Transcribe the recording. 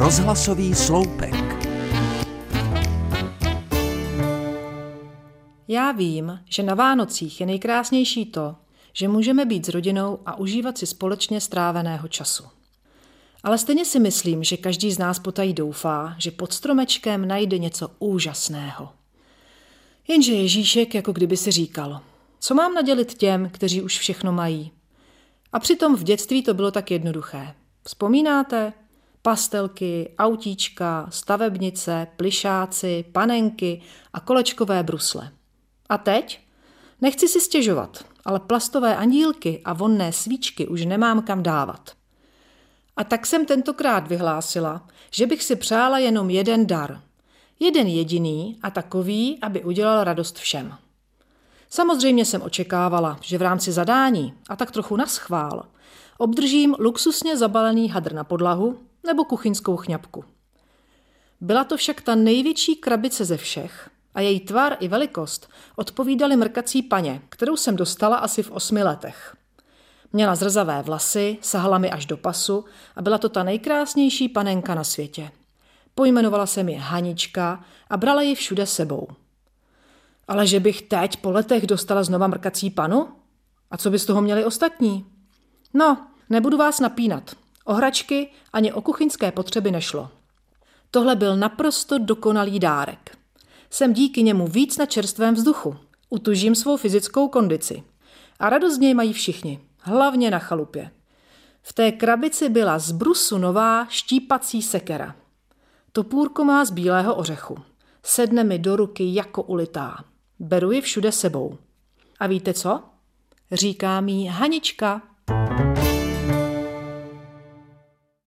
Rozhlasový sloupek. Já vím, že na Vánocích je nejkrásnější to, že můžeme být s rodinou a užívat si společně stráveného času. Ale stejně si myslím, že každý z nás potají doufá, že pod stromečkem najde něco úžasného. Jenže Ježíšek jako kdyby si říkal, co mám nadělit těm, kteří už všechno mají. A přitom v dětství to bylo tak jednoduché. Vzpomínáte? Pastelky, autíčka, stavebnice, plišáci, panenky a kolečkové brusle. A teď? Nechci si stěžovat, ale plastové andílky a vonné svíčky už nemám kam dávat. A tak jsem tentokrát vyhlásila, že bych si přála jenom jeden dar. Jeden jediný a takový, aby udělal radost všem. Samozřejmě jsem očekávala, že v rámci zadání, a tak trochu na schvál, obdržím luxusně zabalený hadr na podlahu nebo kuchyňskou chňapku. Byla to však ta největší krabice ze všech a její tvar i velikost odpovídaly mrkací paně, kterou jsem dostala asi v osmi letech. Měla zrzavé vlasy, sahala mi až do pasu a byla to ta nejkrásnější panenka na světě. Pojmenovala jsem ji Hanička a brala ji všude sebou. Ale že bych teď po letech dostala znova mrkací panu? A co by z toho měli ostatní? No, nebudu vás napínat. O hračky ani o kuchyňské potřeby nešlo. Tohle byl naprosto dokonalý dárek. Jsem díky němu víc na čerstvém vzduchu. Utužím svou fyzickou kondici. A radost z něj mají všichni, hlavně na chalupě. V té krabici byla z brusu nová štípací sekera. Topůrko má z bílého ořechu. Sedne mi do ruky jako ulitá. Beru ji všude sebou. A víte co? Říká mi Hanička,